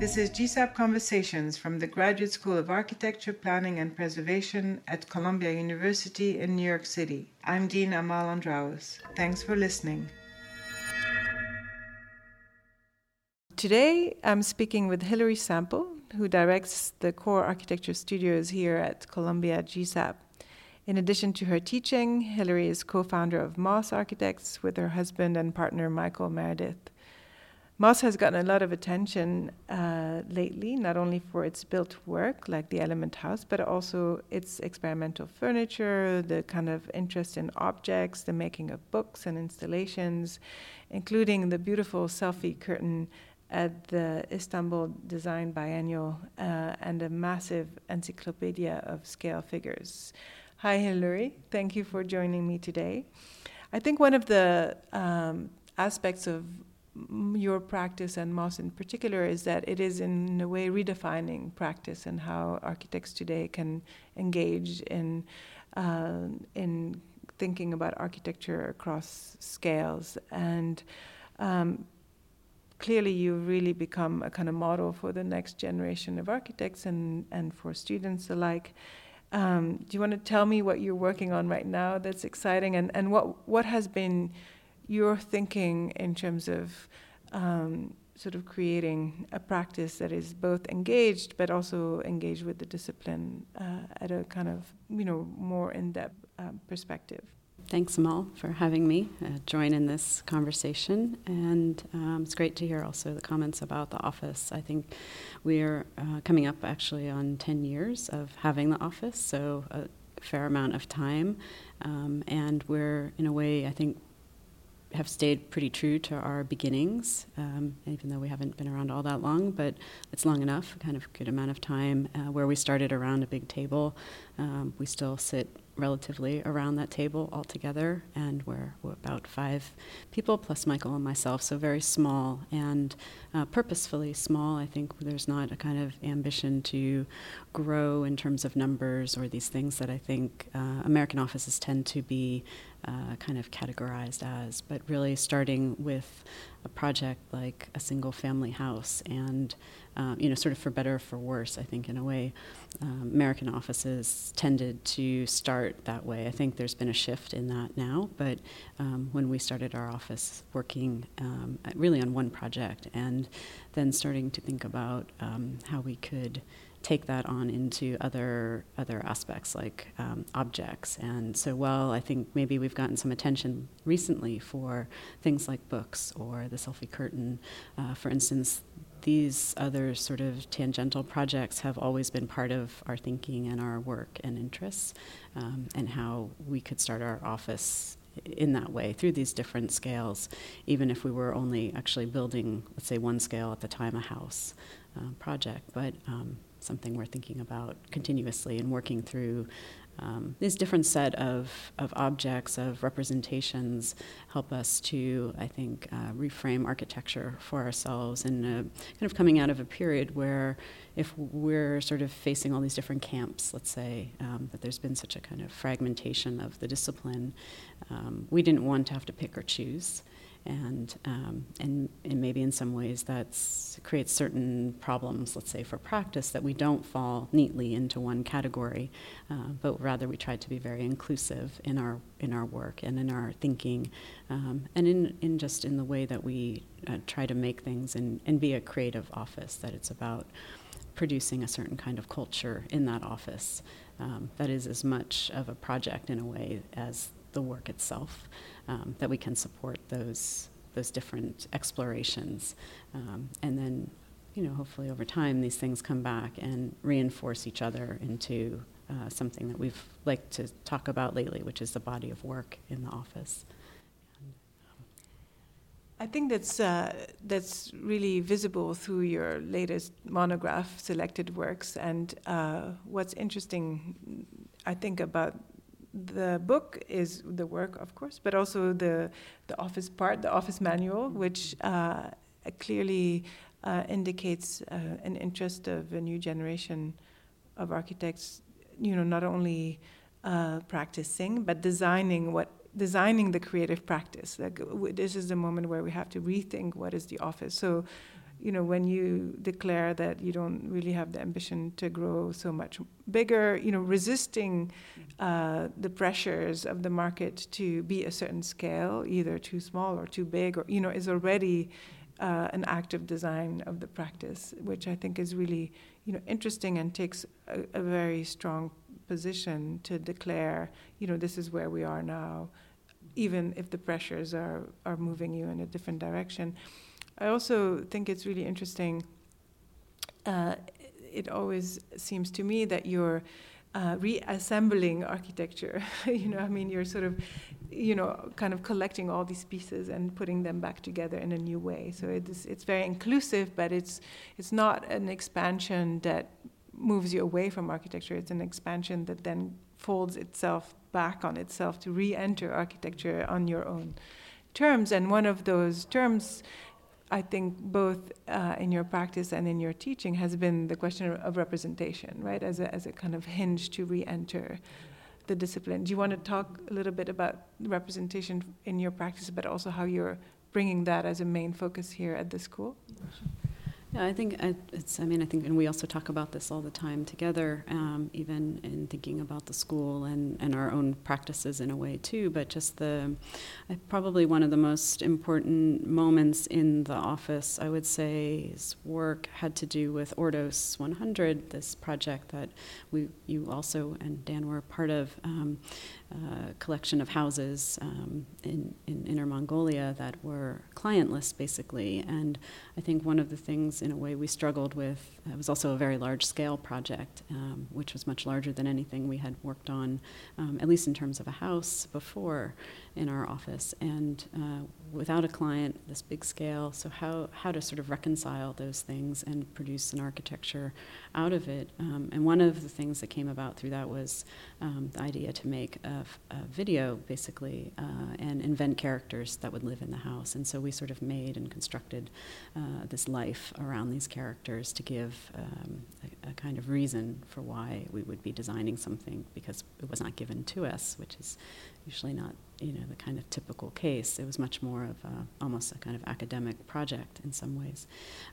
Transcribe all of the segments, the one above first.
This is GSAPP Conversations from the Graduate School of Architecture, Planning and Preservation at Columbia University in New York City. I'm Dean Amal Andraos. Thanks for listening. Today, I'm speaking with Hilary Sample, who directs the core architecture studios here at Columbia GSAPP. In addition to her teaching, Hilary is co founder of MOS Architects with her husband and partner Michael Meredith. MOS has gotten a lot of attention uh, lately, not only for its built work, like the Element House, but also its experimental furniture, the kind of interest in objects, the making of books and installations, including the beautiful selfie curtain at the Istanbul Design Biennial uh, and a massive encyclopedia of scale figures. Hi, Hilary. Thank you for joining me today. I think one of the um, aspects of your practice and MOS in particular is that it is in a way redefining practice and how architects today can engage in uh, in thinking about architecture across scales and um, clearly you've really become a kind of model for the next generation of architects and, and for students alike. Um, do you want to tell me what you're working on right now that's exciting and, and what, what has been your thinking in terms of um, sort of creating a practice that is both engaged but also engaged with the discipline uh, at a kind of you know more in-depth um, perspective. Thanks, Amal, for having me uh, join in this conversation. And um, it's great to hear also the comments about the office. I think we're uh, coming up actually on 10 years of having the office, so a fair amount of time. Um, and we're, in a way, I think, have stayed pretty true to our beginnings, um, even though we haven't been around all that long, but it's long enough, kind of good amount of time, uh, where we started around a big table. Um, we still sit relatively around that table all together, and we're, we're, about five people plus Michael and myself, so very small and uh, purposefully small. I think there's not a kind of ambition to grow in terms of numbers or these things that I think uh, American offices tend to be uh, kind of categorized as, but really starting with a project like a single family house and um, you know, sort of for better or for worse, I think, in a way, um, American offices tended to start that way. I think there's been a shift in that now, but um, when we started our office working um, really on one project and then starting to think about um, how we could take that on into other other aspects like um, objects. And so, while I think maybe we've gotten some attention recently for things like books or the selfie curtain, uh, for instance, these other sort of tangential projects have always been part of our thinking and our work and interests, um, and how we could start our office in that way through these different scales, even if we were only actually building, let's say, one scale at the time, a house uh, project, but um, something we're thinking about continuously and working through um, these different set of, of objects, of representations, help us to, I think, uh, reframe architecture for ourselves and kind of coming out of a period where if we're sort of facing all these different camps, let's say, um, that there's been such a kind of fragmentation of the discipline, um, we didn't want to have to pick or choose and um, and and maybe in some ways that creates certain problems. Let's say for practice that we don't fall neatly into one category, uh, but rather we try to be very inclusive in our in our work and in our thinking, um, and in in just in the way that we uh, try to make things and and be a creative office. That it's about producing a certain kind of culture in that office. Um, that is as much of a project in a way as the work itself um, that we can support those those different explorations, um, and then you know hopefully over time these things come back and reinforce each other into uh, something that we've liked to talk about lately, which is the body of work in the office. I think that's uh, that's really visible through your latest monograph, selected works, and uh, what's interesting, I think, about the book is the work, of course, but also the the office part, the office manual, which uh, clearly uh, indicates uh, an interest of a new generation of architects. You know, not only uh, practicing but designing what designing the creative practice. Like this is the moment where we have to rethink what is the office. So you know, when you declare that you don't really have the ambition to grow so much bigger, you know, resisting uh, the pressures of the market to be a certain scale, either too small or too big, or you know, is already uh, an active design of the practice, which I think is really, you know, interesting and takes a, a very strong position to declare, you know, this is where we are now, even if the pressures are are moving you in a different direction. I also think it's really interesting. Uh, it always seems to me that you're uh, reassembling architecture. you know, I mean, you're sort of, you know, kind of collecting all these pieces and putting them back together in a new way. So it's it's very inclusive, but it's it's not an expansion that moves you away from architecture. It's an expansion that then folds itself back on itself to re-enter architecture on your own terms. And one of those terms I think both uh, in your practice and in your teaching has been the question of representation, right, as a, as a kind of hinge to re enter the discipline. Do you want to talk a little bit about representation in your practice, but also how you're bringing that as a main focus here at the school? Yeah, I think it's, I mean, I think, and we also talk about this all the time together, um, even in thinking about the school and, and our own practices in a way too. But just the, probably one of the most important moments in the office, I would say, is work had to do with Ordos 100, this project that we, you also and Dan were part of. Um, uh, collection of houses um, in, in Inner Mongolia that were clientless, basically. And I think one of the things, in a way, we struggled with, it was also a very large scale project, um, which was much larger than anything we had worked on, um, at least in terms of a house before in our office. And uh, without a client, this big scale, so how, how to sort of reconcile those things and produce an architecture out of it. Um, and one of the things that came about through that was um, the idea to make a, a video, basically, uh, and invent characters that would live in the house. And so we sort of made and constructed uh, this life around these characters to give um, a, a, kind of reason for why we would be designing something because it was not given to us, which is usually not you know the kind of typical case. It was much more of a, almost a kind of academic project in some ways,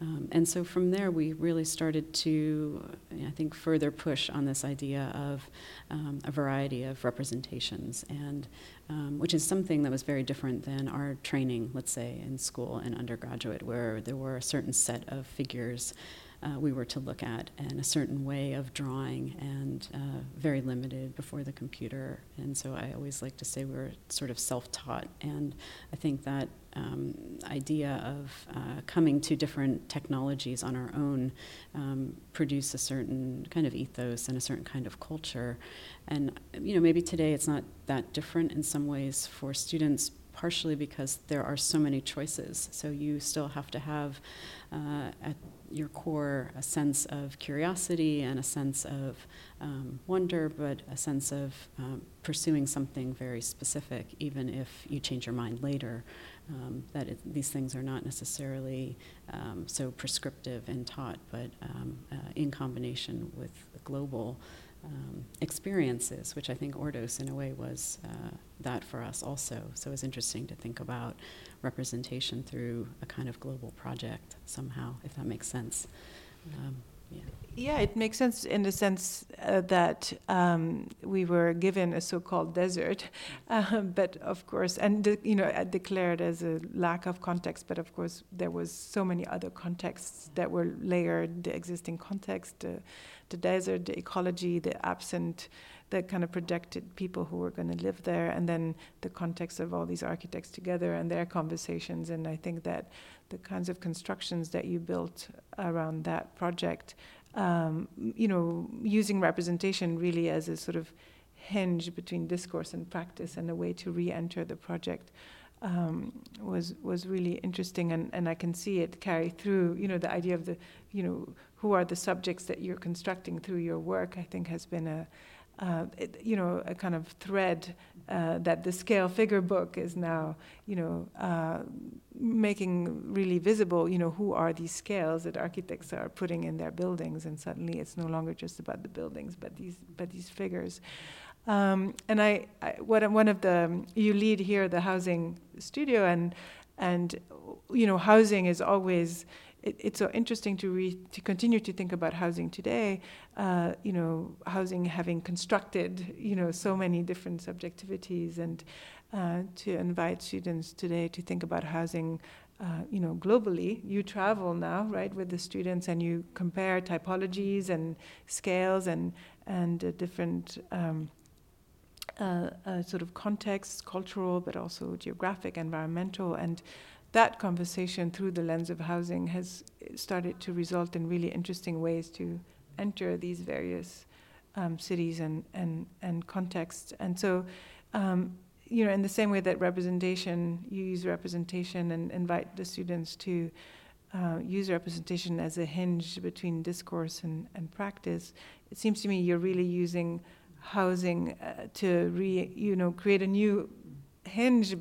um, and so from there we really started to I think further push on this idea of um, a variety of representations, and um, which is something that was very different than our training, let's say in school and undergraduate, where there were a certain set of figures uh, we were to look at and a certain way of drawing and uh, very limited before the computer. And so I always like to say we were sort of self taught. And I think that um, idea of uh, coming to different technologies on our own um, produce a certain kind of ethos and a certain kind of culture. And, you know, maybe today it's not that different in some ways for students, partially because there are so many choices. So you still have to have uh, at your core a sense of curiosity and a sense of um, wonder, but a sense of um, pursuing something very specific, even if you change your mind later. Um, that it, these things are not necessarily um, so prescriptive and taught, but um, uh, in combination with global um, experiences, which I think Ordos, in a way, was uh, that for us also. So it was interesting to think about representation through a kind of global project somehow, if that makes sense. Um, yeah. it makes sense in the sense uh, that um, we were given a so-called desert, uh, but of course, and de- you know, declared as a lack of context. But of course, there was so many other contexts that were layered: the existing context, uh, the desert, the ecology, the absent the kind of projected people who were going to live there, and then the context of all these architects together and their conversations. And I think that the kinds of constructions that you built around that project, um, you know, using representation really as a sort of hinge between discourse and practice and a way to re-enter the project. Um, was was really interesting, and, and I can see it carry through. You know, the idea of the, you know, who are the subjects that you're constructing through your work. I think has been a uh, it, you know, a kind of thread uh, that the scale figure book is now, you know, uh, making really visible, you know, who are these scales that architects are putting in their buildings, and suddenly it's no longer just about the buildings, but these, but these figures. Um, and I, I, what, one of the, you lead here the housing studio, and, and, you know, housing is always it, it's so interesting to re, to continue to think about housing today. Uh, you know, housing having constructed you know so many different subjectivities, and uh, to invite students today to think about housing. Uh, you know, globally, you travel now, right, with the students, and you compare typologies and scales and and different um, uh, uh, sort of contexts, cultural, but also geographic, environmental, and that conversation through the lens of housing has started to result in really interesting ways to enter these various um, cities and, and, and contexts. And so, um, you know, in the same way that representation, you use representation and invite the students to uh, use representation as a hinge between discourse and, and practice, it seems to me you're really using housing uh, to re, you know, create a new hinge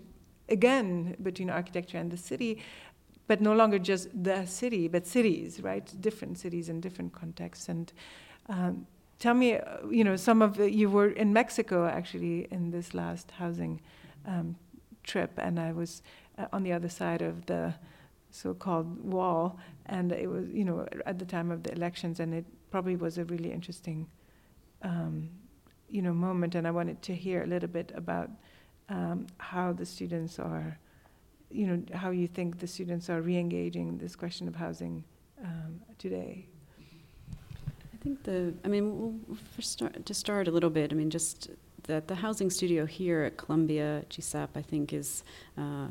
again between architecture and the city, but no longer just the city, but cities, right? Different cities in different contexts. And um, tell me, uh, you know, some of the, you were in Mexico actually in this last housing um, trip, and I was uh, on the other side of the so-called wall, and it was, you know, at the time of the elections, and it probably was a really interesting, um, you know, moment. And I wanted to hear a little bit about um, how the students are, you know, how you think the students are re-engaging this question of housing um, today. I think the, I mean, for start, to start a little bit, I mean, just that the housing studio here at Columbia GSAPP, I think, is uh,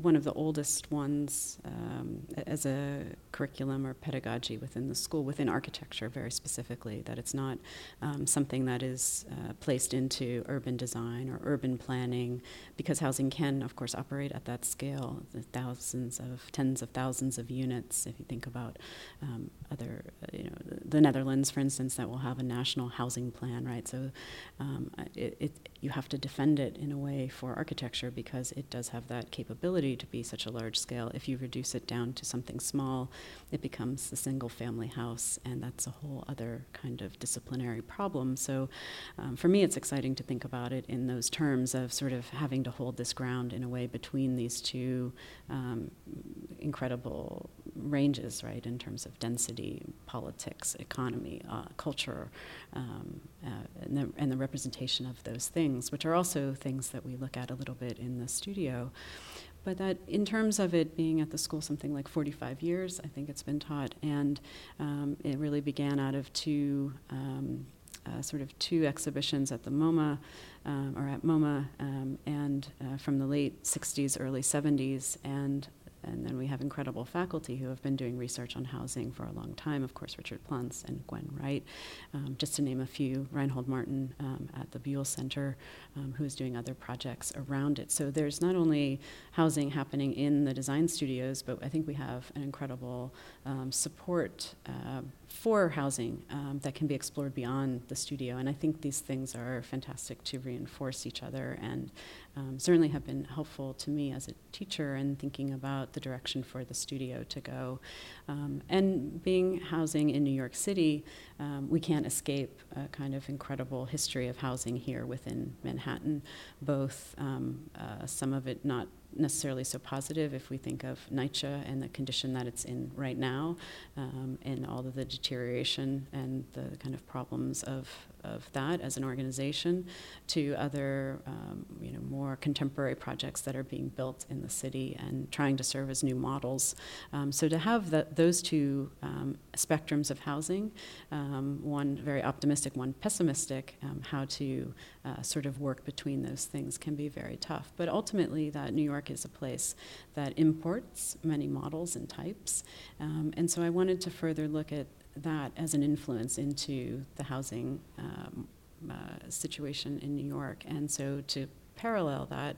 one of the oldest ones um, as a curriculum or pedagogy within the school, within architecture very specifically, that it's not um, something that is uh, placed into urban design or urban planning, because housing can, of course, operate at that scale, the thousands of, tens of thousands of units. If you think about um, other, the Netherlands, for instance, that will have a national housing plan, right? So um, it, it, you have to defend it in a way for architecture because it does have that capability to be such a large scale. If you reduce it down to something small, it becomes a single family house, and that's a whole other kind of disciplinary problem. So um, for me, it's exciting to think about it in those terms of sort of having to hold this ground in a way between these two um, incredible ranges, right, in terms of density, politics, economy, uh, culture, um, uh, and, the, and the representation of those things, which are also things that we look at a little bit in the studio. But that, in terms of it being at the school something like 45 years, I think it's been taught, and um, it really began out of two. Um, uh, sort of two exhibitions at the MoMA, um, or at MoMA, um, and uh, from the late 60s, early 70s, and and then we have incredible faculty who have been doing research on housing for a long time. Of course, Richard Plunz and Gwen Wright, um, just to name a few. Reinhold Martin um, at the Buell Center, um, who is doing other projects around it. So there's not only housing happening in the design studios, but I think we have an incredible um, support uh, for housing um, that can be explored beyond the studio. And I think these things are fantastic to reinforce each other and um, certainly have been helpful to me as a teacher in thinking about the direction for the studio to go. Um, and being housing in New York City, um, we can't escape a kind of incredible history of housing here within Manhattan, both um, uh, some of it not necessarily so positive if we think of NYCHA and the condition that it's in right now, um, and all of the deterioration and the kind of problems of, of that as an organization, to other, um, you know, more contemporary projects that are being built in the city and trying to serve as new models. Um, so to have the, those two um, spectrums of housing, um, one very optimistic, one pessimistic, um, how to uh, sort of work between those things can be very tough. But ultimately, that New York is a place that imports many models and types. And so I wanted to further look at that as an influence into the housing um, uh, situation in New York. And so to parallel that,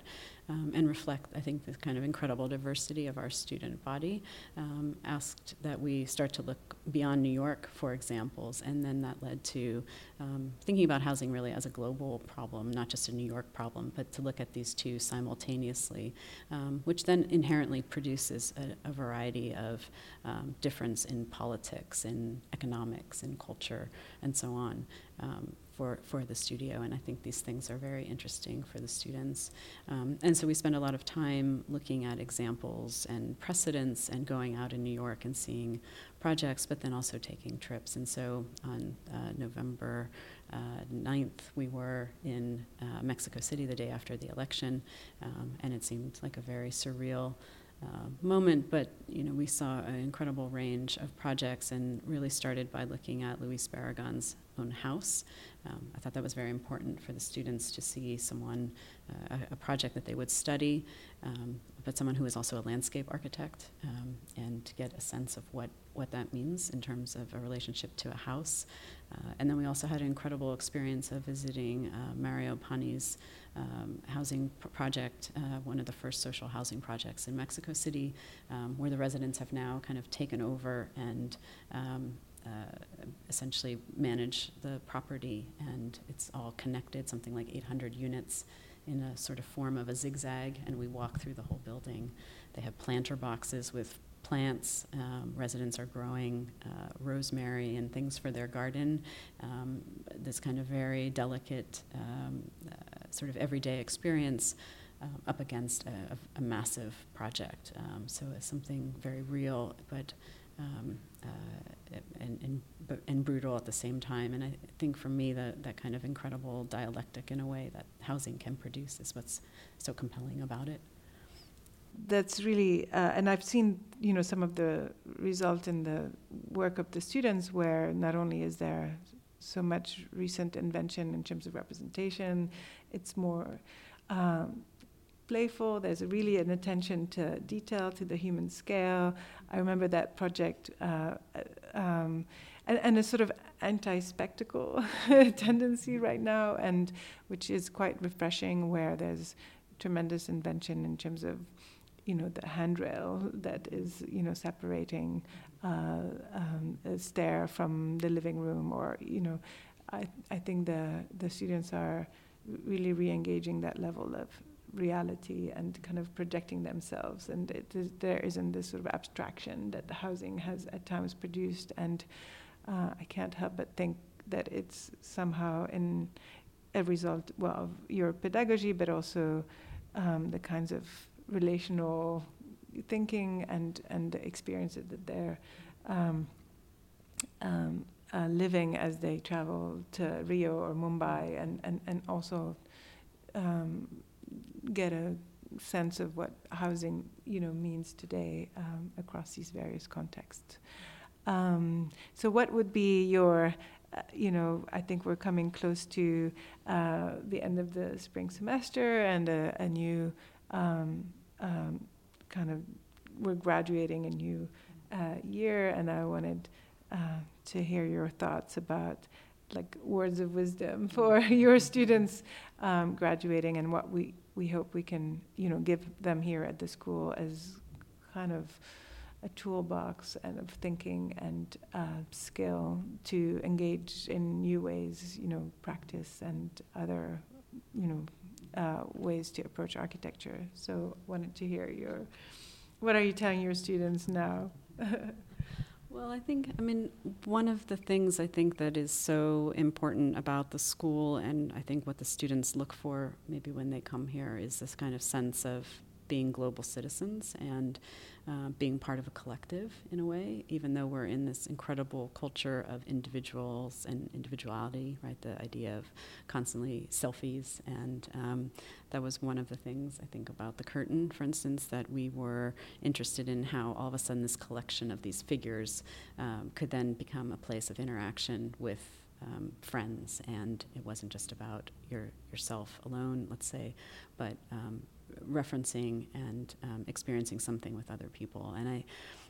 um, and reflect, I think, the kind of incredible diversity of our student body. Um, asked that we start to look beyond New York for examples, and then that led to um, thinking about housing really as a global problem, not just a New York problem, but to look at these two simultaneously, um, which then inherently produces a, a variety of um, difference in politics, in economics, in culture, and so on. Um, for, for the studio, and I think these things are very interesting for the students. Um, and so we spend a lot of time looking at examples and precedents and going out in New York and seeing projects, but then also taking trips. And so on uh, November uh, 9th, we were in uh, Mexico City the day after the election, um, and it seemed like a very surreal uh, moment, but you know we saw an incredible range of projects and really started by looking at Luis Barragan's own house. Um, I thought that was very important for the students to see someone, uh, a, a, project that they would study, um, but someone who is also a landscape architect, um, and to get a sense of what, what that means in terms of a relationship to a house. Uh, and then we also had an incredible experience of visiting uh, Mario Pani's um, housing pr- project, uh, one of the first social housing projects in Mexico City, um, where the residents have now kind of taken over and um, uh, essentially manage the property, and it's all connected, something like 800 units in a sort of form of a zigzag, and we walk through the whole building. They have planter boxes with plants. Um, residents are growing uh, rosemary and things for their garden. Um, this kind of very delicate, um, uh, sort of everyday experience uh, up against a, a massive project. Um, so it's something very real, but um, uh, and, and, and brutal at the same time. And I think for me, that, that kind of incredible dialectic in a way that housing can produce is what's so compelling about it that's really, uh, and I've seen, you know, some of the result in the work of the students, where not only is there so much recent invention in terms of representation, it's more um, playful. There's really an attention to detail, to the human scale. I remember that project, uh, um, and, and, a sort of anti-spectacle tendency right now, and which is quite refreshing, where there's tremendous invention in terms of you know, the handrail that is, you know, separating uh, um, a stair from the living room, or you know, I I think the the students are really re-engaging that level of reality and kind of projecting themselves, and there isn't this sort of abstraction that the housing has at times produced, and uh, I can't help but think that it's somehow in a result well of your pedagogy, but also um, the kinds of relational thinking and and the experiences that they're um, um, uh, living as they travel to Rio or Mumbai, and and and also um, get a sense of what housing you know means today um, across these various contexts. Um, so, what would be your uh, you know, I think we're coming close to uh, the end of the spring semester and a, a new um, um, kind of we're graduating a new uh, year, and I wanted uh, to hear your thoughts about like words of wisdom for your students um, graduating and what we, we hope we can you know give them here at the school as kind of a toolbox and of thinking and uh, skill to engage in new ways, you know, practice and other, you know, uh, ways to approach architecture. So, wanted to hear your, what are you telling your students now? well, I think, I mean, one of the things I think that is so important about the school, and I think what the students look for maybe when they come here, is this kind of sense of being global citizens and uh, being part of a collective in a way, even though we're in this incredible culture of individuals and individuality, right? The idea of constantly selfies. And um, that was one of the things I think about the curtain, for instance, that we were interested in how all of a sudden this collection of these figures um, could then become a place of interaction with um, friends, and it wasn't just about your yourself alone, let's say, but um, referencing and um, experiencing something with other people. And I,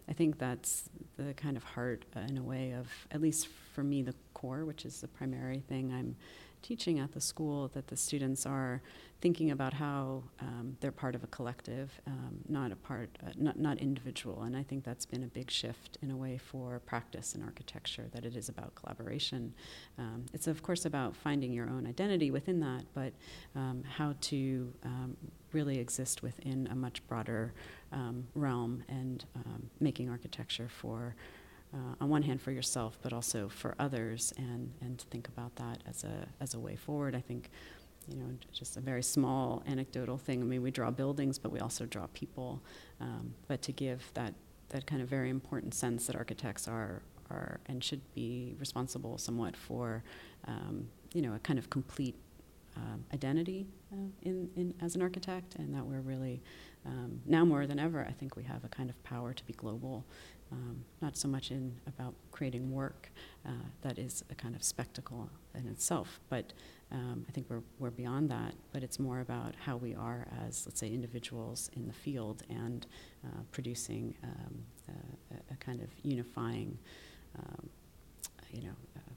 I think that's the kind of heart, uh, in a way, of at least for me, the core, which is the primary thing I'm teaching at the school, that the students are thinking about how um, they're part of a collective, um, not a part, uh, not not individual. And I think that's been a big shift in a way for practice in architecture. That it is about collaboration. Um, it's of course about finding your own identity within that, but um, how to um, really exist within a much broader um, realm and making architecture for. Uh, on one hand for yourself, but also for others, and, and to think about that as a as a way forward. I think you know, just a very small anecdotal thing. I mean, we draw buildings, but we also draw people. Um, but to give that that kind of very important sense that architects are are and should be responsible somewhat for, um, you know, a kind of complete um, identity uh, in, in as an architect, and that we're really um, now more than ever, I think we have a kind of power to be global, um, not so much in about creating work uh, that is a kind of spectacle in itself, but um, I think we're, we're beyond that, but it's more about how we are as, let's say, individuals in the field and uh, producing um, a, a, kind of unifying, um, you know, uh,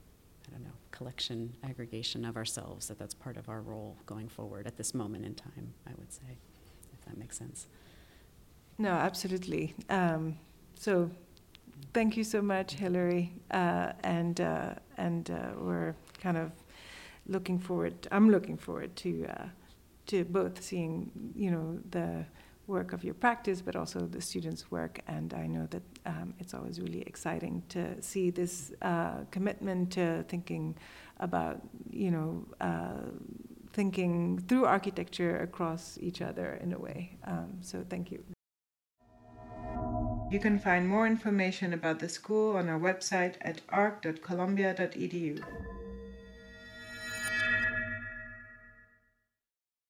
I don't know, collection, aggregation of ourselves, that that's part of our role going forward at this moment in time, I would say, if that makes sense. No, absolutely. Um, so thank you so much, Hilary, uh, and, uh, and uh, we're kind of looking forward. I'm looking forward to uh, to both seeing you know the work of your practice, but also the students' work. And I know that um, it's always really exciting to see this uh, commitment to thinking about you know. Uh, thinking through architecture across each other in a way. Um, so, thank you. You can find more information about the school on our website at arc.columbia.edu.